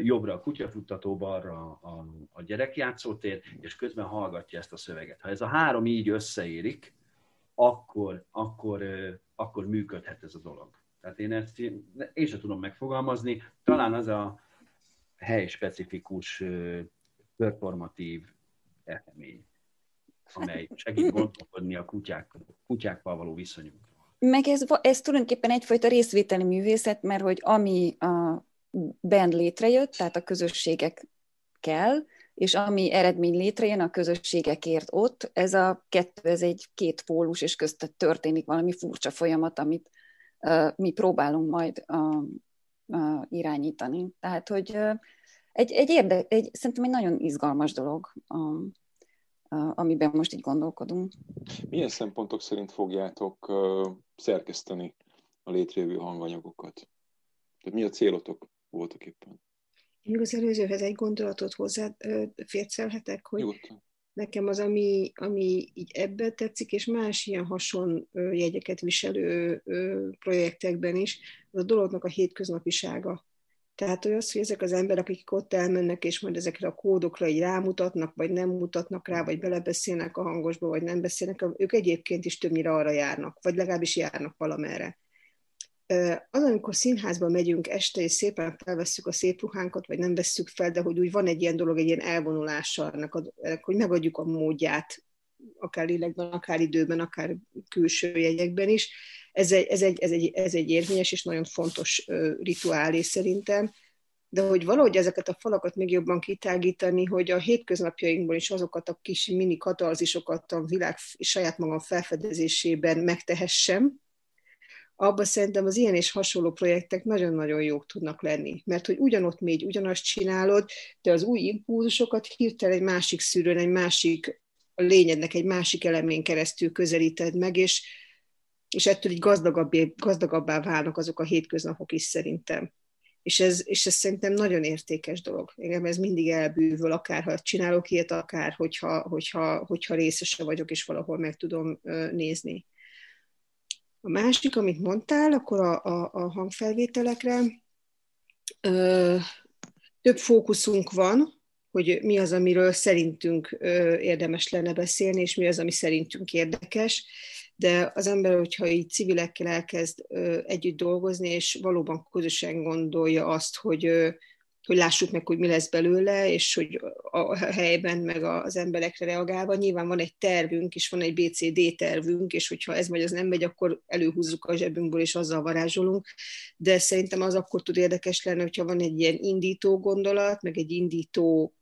jobbra a kutyafuttató, balra a, a gyerekjátszótér, és közben hallgatja ezt a szöveget. Ha ez a három így összeérik, akkor, akkor, akkor működhet ez a dolog. Tehát én ezt én, sem tudom megfogalmazni. Talán az a hely-specifikus performatív esemény, amely segít gondolkodni a kutyák, kutyákkal való viszonyunkról. Meg ez, ez tulajdonképpen egyfajta részvételi művészet, mert hogy ami a band létrejött, tehát a közösségek kell, és ami eredmény létrejön a közösségekért ott, ez a kettő, ez egy két pólus, és köztet történik valami furcsa folyamat, amit uh, mi próbálunk majd uh, uh, irányítani. Tehát, hogy uh, egy, egy, érde, egy szerintem egy nagyon izgalmas dolog, uh, amiben most így gondolkodunk. Milyen szempontok szerint fogjátok szerkeszteni a létrejövő hanganyagokat? Tehát mi a célotok voltak éppen? Még az előzőhez egy gondolatot hozzá fércelhetek, hogy Nyugodtan. nekem az, ami, ami így ebben tetszik, és más ilyen hasonló jegyeket viselő projektekben is, az a dolognak a hétköznapisága. Tehát az, hogy ezek az emberek, akik ott elmennek, és majd ezekre a kódokra így rámutatnak, vagy nem mutatnak rá, vagy belebeszélnek a hangosba, vagy nem beszélnek, ők egyébként is többnyire arra járnak, vagy legalábbis járnak valamerre az, amikor színházba megyünk este, és szépen felvesszük a szép ruhánkat, vagy nem vesszük fel, de hogy úgy van egy ilyen dolog, egy ilyen elvonulása annak, hogy megadjuk a módját, akár lélekben, akár időben, akár külső jegyekben is. Ez egy, ez egy, ez egy, ez egy érvényes és nagyon fontos rituálé szerintem, de hogy valahogy ezeket a falakat még jobban kitágítani, hogy a hétköznapjainkban is azokat a kis mini katalzisokat a világ saját magam felfedezésében megtehessem, abban szerintem az ilyen és hasonló projektek nagyon-nagyon jók tudnak lenni. Mert hogy ugyanott mégy, ugyanazt csinálod, de az új impulzusokat hirtelen egy másik szűrőn, egy másik lényednek egy másik elemén keresztül közelíted meg, és, és ettől így gazdagabbá, gazdagabbá válnak azok a hétköznapok is szerintem. És ez, és ez szerintem nagyon értékes dolog. Engem ez mindig elbűvöl, akár ha csinálok ilyet, akár hogyha, hogyha, hogyha részese vagyok, és valahol meg tudom nézni. A másik, amit mondtál, akkor a, a, a hangfelvételekre ö, több fókuszunk van, hogy mi az, amiről szerintünk ö, érdemes lenne beszélni, és mi az, ami szerintünk érdekes, de az ember, hogyha így civilekkel elkezd együtt dolgozni, és valóban közösen gondolja azt, hogy hogy lássuk meg, hogy mi lesz belőle, és hogy a helyben meg az emberekre reagálva. Nyilván van egy tervünk, és van egy BCD tervünk, és hogyha ez megy, az nem megy, akkor előhúzzuk a zsebünkből, és azzal varázsolunk. De szerintem az akkor tud érdekes lenni, hogyha van egy ilyen indító gondolat, meg egy indító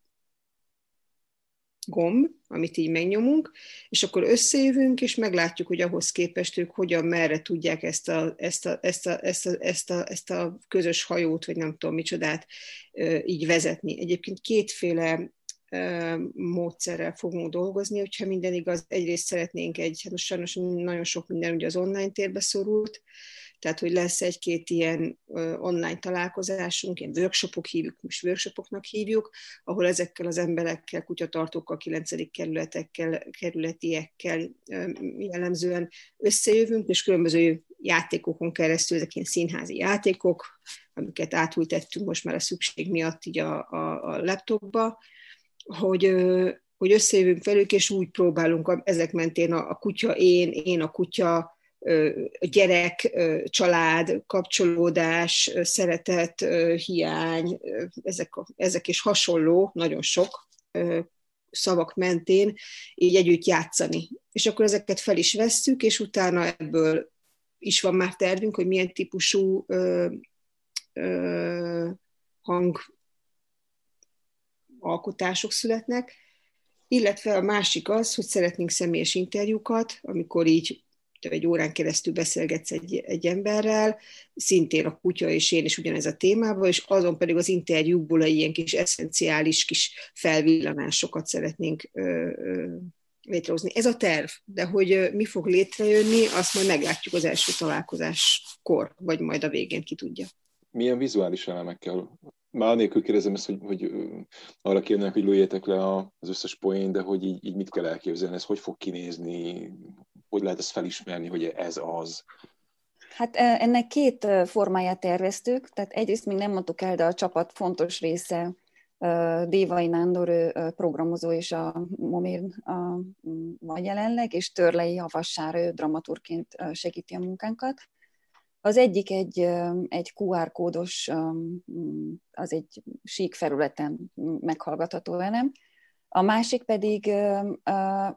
gomb, amit így megnyomunk, és akkor összejövünk, és meglátjuk, hogy ahhoz képest ők hogyan, merre tudják ezt a, ezt a, ezt a, ezt a, ezt a, ezt a közös hajót, vagy nem tudom micsodát így vezetni. Egyébként kétféle módszerrel fogunk dolgozni, hogyha minden igaz, egyrészt szeretnénk egy, hát most sajnos nagyon sok minden ugye az online térbe szorult, tehát hogy lesz egy-két ilyen online találkozásunk, ilyen workshopok hívjuk, most workshopoknak hívjuk, ahol ezekkel az emberekkel, kutyatartókkal, kilencedik kerületekkel, kerületiekkel jellemzően összejövünk, és különböző játékokon keresztül, ezek ilyen színházi játékok, amiket átültettünk most már a szükség miatt így a, a, a laptopba, hogy, hogy összejövünk velük, és úgy próbálunk ezek mentén a, a kutya én, én a kutya, gyerek, család, kapcsolódás, szeretet, hiány, ezek, ezek is hasonló, nagyon sok szavak mentén így együtt játszani. És akkor ezeket fel is vesszük, és utána ebből is van már tervünk, hogy milyen típusú ö, ö, hang alkotások születnek, illetve a másik az, hogy szeretnénk személyes interjúkat, amikor így egy órán keresztül beszélgetsz egy, egy emberrel, szintén a kutya és én is ugyanez a témában, és azon pedig az interjúkból a ilyen kis eszenciális kis felvillanásokat szeretnénk ö, ö, létrehozni. Ez a terv, de hogy mi fog létrejönni, azt majd meglátjuk az első találkozáskor, vagy majd a végén, ki tudja. Milyen vizuális elemekkel már anélkül kérdezem ezt, hogy, hogy arra kérnek, hogy lőjétek le az összes poén, de hogy így, így mit kell elképzelni, ez hogy fog kinézni, hogy lehet ezt felismerni, hogy ez az? Hát ennek két formáját terveztük, tehát egyrészt még nem mondtuk el, de a csapat fontos része Dévai Nándor programozó és a Momér vagy jelenleg, és Törlei Havassár ő dramaturként segíti a munkánkat. Az egyik egy, egy QR kódos, az egy sík felületen meghallgatható velem, a másik pedig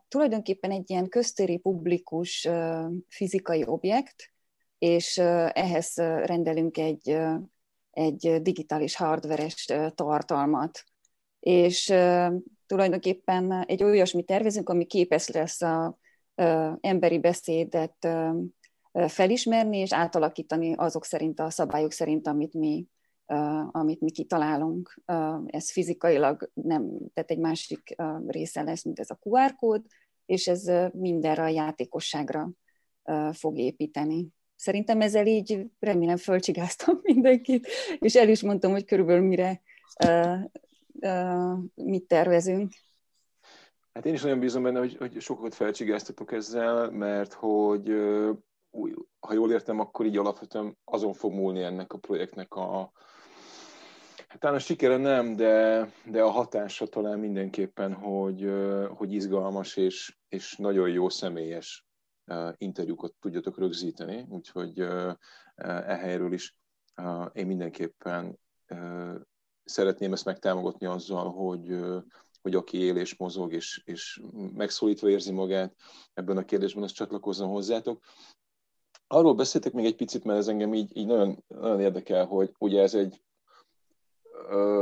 tulajdonképpen egy ilyen köztéri publikus fizikai objekt, és ehhez rendelünk egy, egy digitális hardveres tartalmat. És tulajdonképpen egy olyasmi tervezünk, ami képes lesz a emberi beszédet felismerni és átalakítani azok szerint, a szabályok szerint, amit mi, amit mi kitalálunk. Ez fizikailag nem, tehát egy másik része lesz, mint ez a QR kód, és ez mindenre a játékosságra fog építeni. Szerintem ezzel így remélem fölcsigáztam [LAUGHS] mindenkit, és el is mondtam, hogy körülbelül mire mit tervezünk. Hát én is nagyon bízom benne, hogy, hogy sokat felcsigáztatok ezzel, mert hogy ha jól értem, akkor így alapvetően azon fog múlni ennek a projektnek a, hát talán a sikere nem, de, de a hatása talán mindenképpen, hogy, hogy izgalmas és, és nagyon jó személyes interjúkat tudjatok rögzíteni, úgyhogy e is én mindenképpen szeretném ezt megtámogatni azzal, hogy, hogy aki él és mozog, és, és megszólítva érzi magát ebben a kérdésben, azt csatlakozzon hozzátok. Arról beszéltek még egy picit, mert ez engem így, így nagyon, nagyon érdekel, hogy ugye ez egy,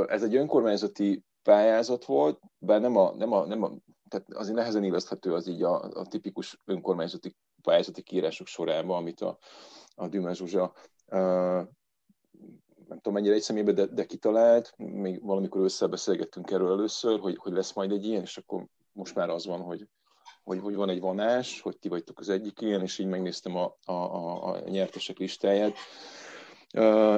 ez egy önkormányzati pályázat volt, bár nem a, nem a, nem a tehát azért nehezen illeszthető az így a, a tipikus önkormányzati pályázati kiírások sorában, amit a, a Düme Zsuzsa nem tudom mennyire egy személybe, de, de kitalált, még valamikor összebeszélgettünk erről először, hogy, hogy lesz majd egy ilyen, és akkor most már az van, hogy, hogy, hogy van egy vonás, hogy ti vagytok az egyik ilyen, és így megnéztem a, a, a, a nyertesek listáját,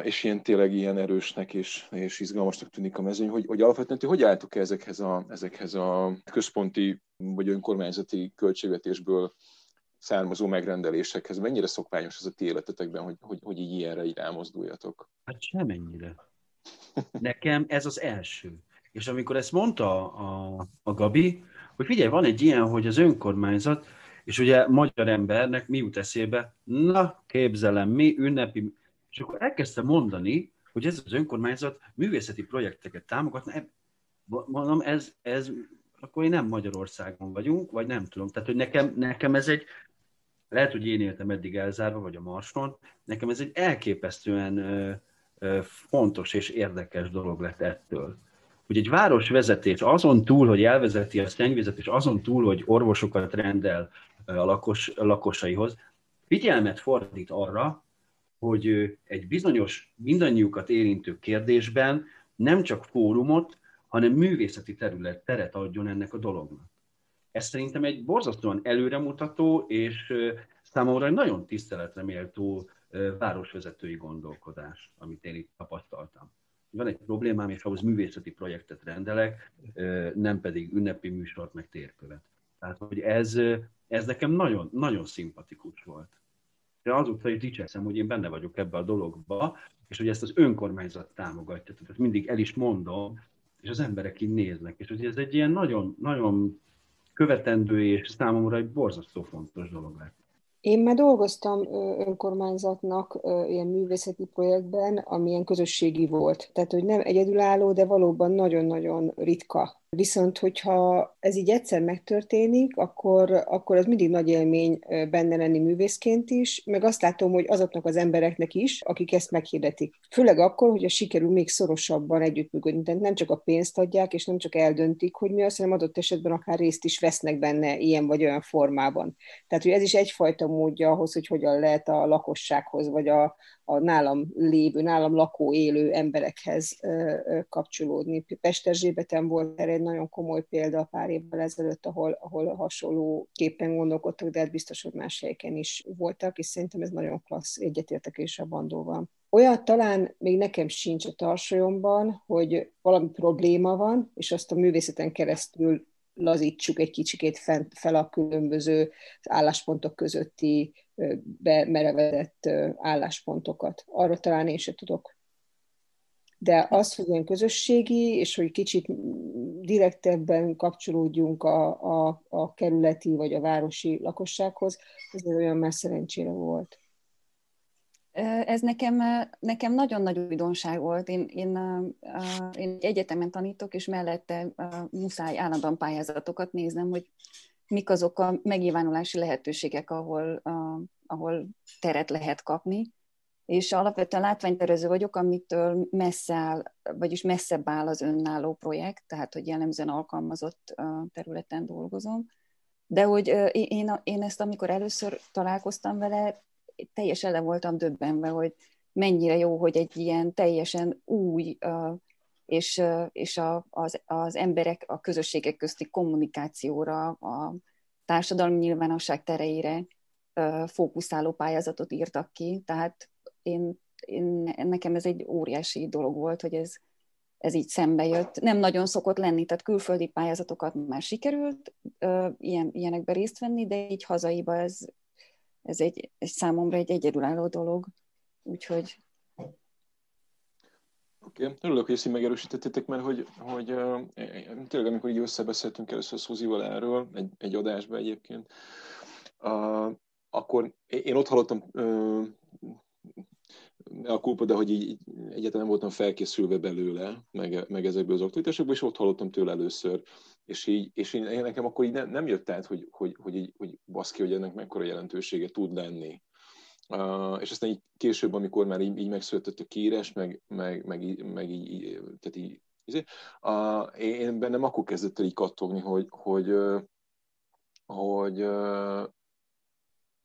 és ilyen tényleg ilyen erősnek és, és izgalmasnak tűnik a mezőny, hogy, hogy alapvetően hogy álltok -e ezekhez a, ezekhez a központi vagy önkormányzati költségvetésből származó megrendelésekhez. Mennyire szokványos ez a ti életetekben, hogy, hogy, hogy így ilyenre így elmozduljatok? Hát semennyire. Nekem ez az első. És amikor ezt mondta a, a Gabi, hogy figyelj, van egy ilyen, hogy az önkormányzat, és ugye magyar embernek mi jut eszébe? Na, képzelem, mi ünnepi... És akkor elkezdte mondani, hogy ez az önkormányzat művészeti projekteket támogatna. Mondom, ez, ez akkor én nem Magyarországon vagyunk, vagy nem tudom. Tehát, hogy nekem, nekem ez egy, lehet, hogy én éltem eddig elzárva, vagy a Marson, nekem ez egy elképesztően ö, ö, fontos és érdekes dolog lett ettől hogy egy városvezetés azon túl, hogy elvezeti a szennyvizet, és azon túl, hogy orvosokat rendel a, lakos, a lakosaihoz, figyelmet fordít arra, hogy egy bizonyos, mindannyiukat érintő kérdésben nem csak fórumot, hanem művészeti terület, teret adjon ennek a dolognak. Ez szerintem egy borzasztóan előremutató és számomra egy nagyon tiszteletre méltó városvezetői gondolkodás, amit én itt tapasztaltam van egy problémám, és ahhoz művészeti projektet rendelek, nem pedig ünnepi műsort, meg térkövet. Tehát, hogy ez, ez nekem nagyon, nagyon szimpatikus volt. De azóta is dicsekszem, hogy én benne vagyok ebbe a dologba, és hogy ezt az önkormányzat támogatja. Tehát mindig el is mondom, és az emberek így néznek. És hogy ez egy ilyen nagyon, nagyon követendő és számomra egy borzasztó fontos dolog lett. Én már dolgoztam önkormányzatnak ilyen művészeti projektben, amilyen közösségi volt. Tehát, hogy nem egyedülálló, de valóban nagyon-nagyon ritka Viszont, hogyha ez így egyszer megtörténik, akkor, akkor az mindig nagy élmény benne lenni művészként is, meg azt látom, hogy azoknak az embereknek is, akik ezt meghirdetik. Főleg akkor, hogy a sikerül még szorosabban együttműködni. Tehát nem csak a pénzt adják, és nem csak eldöntik, hogy mi az, hanem adott esetben akár részt is vesznek benne ilyen vagy olyan formában. Tehát, hogy ez is egyfajta módja ahhoz, hogy hogyan lehet a lakossághoz, vagy a, a nálam lévő, nálam lakó élő emberekhez kapcsolódni. Pesterzsébeten volt erre egy nagyon komoly példa pár évvel ezelőtt, ahol, ahol hasonló képen gondolkodtak, de hát biztos, hogy más helyeken is voltak, és szerintem ez nagyon klassz, egyetértek és a van. Olyan talán még nekem sincs a tarsolyomban, hogy valami probléma van, és azt a művészeten keresztül lazítsuk egy kicsikét fel a különböző álláspontok közötti bemerevedett álláspontokat. Arra talán én se tudok. De az, hogy ilyen közösségi, és hogy kicsit direktebben kapcsolódjunk a, a, a kerületi vagy a városi lakossághoz, ez olyan már szerencsére volt. Ez nekem, nekem nagyon nagy újdonság volt. Én, én, én egy egyetemen tanítok, és mellette muszáj állandóan pályázatokat néznem, hogy mik azok a megnyilvánulási lehetőségek, ahol, ahol teret lehet kapni. És alapvetően látványtervező vagyok, amitől messze áll, vagyis messzebb áll az önálló projekt, tehát hogy jellemzően alkalmazott területen dolgozom. De hogy én, én ezt, amikor először találkoztam vele, teljesen le voltam döbbenve, hogy mennyire jó, hogy egy ilyen teljesen új és, és a, az, az emberek, a közösségek közti kommunikációra, a társadalmi nyilvánosság tereire fókuszáló pályázatot írtak ki. Tehát én, én, nekem ez egy óriási dolog volt, hogy ez, ez így szembe jött. Nem nagyon szokott lenni, tehát külföldi pályázatokat már sikerült ilyen, ilyenekbe részt venni, de így hazaiba ez, ez egy, egy számomra egy egyedülálló dolog. Úgyhogy Oké, okay. örülök, hogy ezt így megerősítettétek, mert hogy, hogy uh, tényleg amikor így összebeszéltünk először Szuzival erről, egy, egy adásban egyébként, uh, akkor én ott hallottam uh, a kulpa, de hogy így, így egyáltalán nem voltam felkészülve belőle, meg, meg ezekből az aktivitásokból, és ott hallottam tőle először, és így, és én, nekem akkor így nem, nem jött át, hogy, hogy, hogy, így, hogy baszki, hogy ennek mekkora jelentősége tud lenni. Uh, és aztán így később, amikor már így, így megszületett a kiírás, meg, meg, meg, meg így, így, tehát így, uh, én bennem akkor kezdett el így kattogni, hogy, hogy, hogy uh,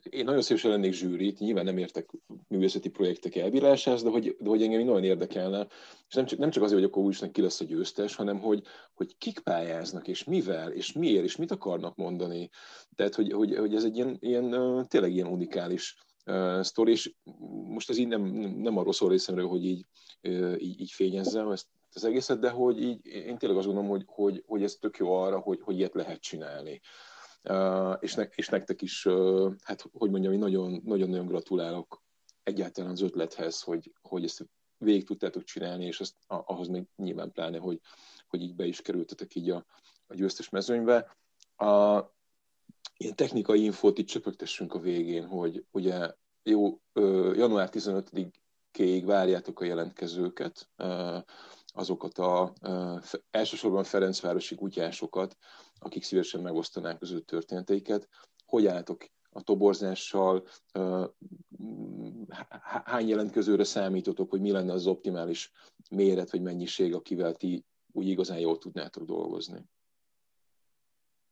én nagyon szívesen lennék zsűrit, nyilván nem értek művészeti projektek elbírásához, de hogy, de hogy engem nagyon érdekelne, és nem csak, nem csak azért, hogy akkor úgyis ki lesz a győztes, hanem hogy, hogy kik pályáznak, és mivel, és miért, és mit akarnak mondani. Tehát, hogy, hogy, hogy ez egy ilyen, ilyen tényleg ilyen unikális uh, sztori, és most ez így nem, nem arról szól részemről, hogy így, így, így fényezzem ezt az egészet, de hogy így, én tényleg azt gondolom, hogy, hogy, hogy ez tök jó arra, hogy, hogy ilyet lehet csinálni és, ne, és nektek is, hát hogy mondjam, nagyon-nagyon gratulálok egyáltalán az ötlethez, hogy, hogy ezt végig tudtátok csinálni, és azt, ahhoz még nyilván pláne, hogy, hogy így be is kerültetek így a, a győztes mezőnybe. A, ilyen technikai infót itt csöpögtessünk a végén, hogy ugye jó, január 15-ig várjátok a jelentkezőket, azokat a elsősorban Ferencvárosi kutyásokat, akik szívesen megosztanák ő történeteiket. Hogy álltok a toborzással, hány jelentkezőre számítotok, hogy mi lenne az optimális méret vagy mennyiség, akivel ti úgy igazán jól tudnátok dolgozni?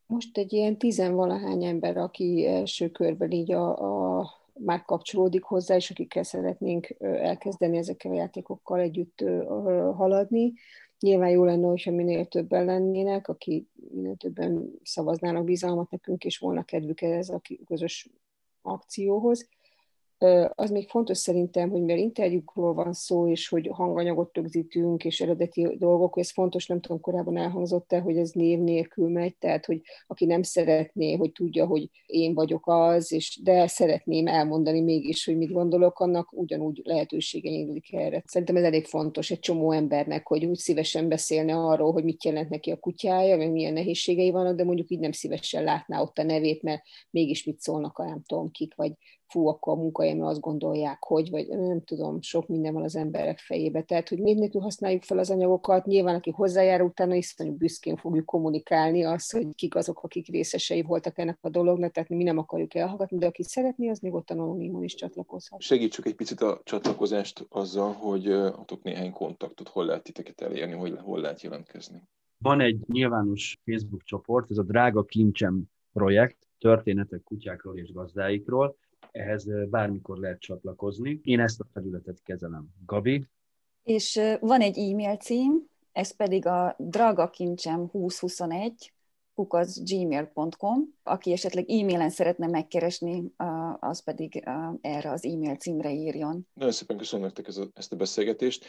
Most egy ilyen tizenvalahány ember, aki első körben így a, a már kapcsolódik hozzá, és akikkel szeretnénk elkezdeni ezekkel a játékokkal együtt haladni. Nyilván jó lenne, hogyha minél többen lennének, aki minél többen szavaznának bizalmat nekünk, és volna kedvük ez a közös akcióhoz. Az még fontos szerintem, hogy mert interjúkról van szó, és hogy hanganyagot rögzítünk, és eredeti dolgok, ez fontos, nem tudom, korábban elhangzott-e, hogy ez név nélkül megy, tehát, hogy aki nem szeretné, hogy tudja, hogy én vagyok az, és de szeretném elmondani mégis, hogy mit gondolok, annak ugyanúgy lehetősége nyílik erre. Szerintem ez elég fontos egy csomó embernek, hogy úgy szívesen beszélne arról, hogy mit jelent neki a kutyája, meg milyen nehézségei vannak, de mondjuk így nem szívesen látná ott a nevét, mert mégis mit szólnak a nem tudom kik, vagy fú, akkor a munkahelyemen azt gondolják, hogy, vagy nem tudom, sok minden van az emberek fejébe. Tehát, hogy miért használjuk fel az anyagokat, nyilván aki hozzájárul, utána iszonyú büszkén fogjuk kommunikálni azt, hogy kik azok, akik részesei voltak ennek a dolognak, tehát mi nem akarjuk elhallgatni, de aki szeretné, az nyugodtan anonimon is csatlakozhat. Segítsük egy picit a csatlakozást azzal, hogy adok néhány kontaktot, hol lehet titeket elérni, hogy hol lehet jelentkezni. Van egy nyilvános Facebook csoport, ez a Drága Kincsem projekt, történetek kutyákról és gazdáikról, ehhez bármikor lehet csatlakozni. Én ezt a felületet kezelem. Gabi? És van egy e-mail cím, ez pedig a dragakincsem 2021 gmail.com. Aki esetleg e-mailen szeretne megkeresni, az pedig erre az e-mail címre írjon. Nagyon szépen köszönöm nektek ezt a beszélgetést.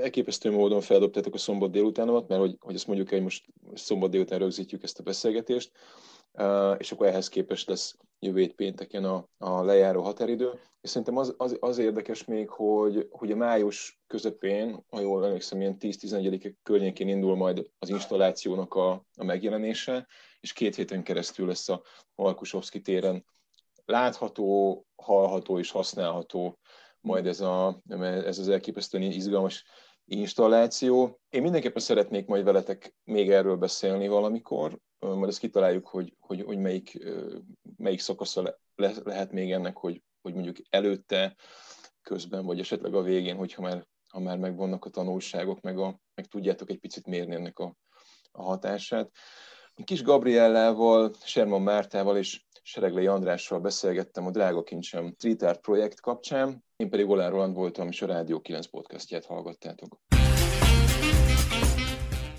Elképesztő módon feldobtátok a szombat délutánomat, mert hogy, hogy azt mondjuk, hogy most szombat délután rögzítjük ezt a beszélgetést és akkor ehhez képest lesz jövő hét pénteken a, a lejáró határidő. És szerintem az, az, az érdekes még, hogy, hogy a május közepén, ha jól emlékszem, ilyen 10-11 környékén indul majd az installációnak a, a megjelenése, és két héten keresztül lesz a Markusovszki téren látható, hallható és használható majd ez, a, ez az elképesztően izgalmas installáció. Én mindenképpen szeretnék majd veletek még erről beszélni valamikor, majd ezt kitaláljuk, hogy, hogy, hogy melyik, melyik szakasza le, le, lehet még ennek, hogy, hogy mondjuk előtte, közben, vagy esetleg a végén, hogyha már, ha már megvannak a tanulságok, meg, a, meg tudjátok egy picit mérni ennek a, a hatását. Kis Gabriellával, Serman Mártával és Sereglei Andrással beszélgettem a Drága Kincsem Street Art projekt kapcsán, én pedig Olán Roland voltam, és a Rádió 9 podcastját hallgattátok.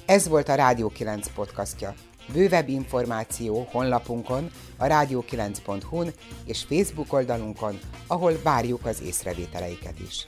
Ez volt a Rádió 9 podcastja. Bővebb információ honlapunkon, a rádió9.hu-n és Facebook oldalunkon, ahol várjuk az észrevételeiket is.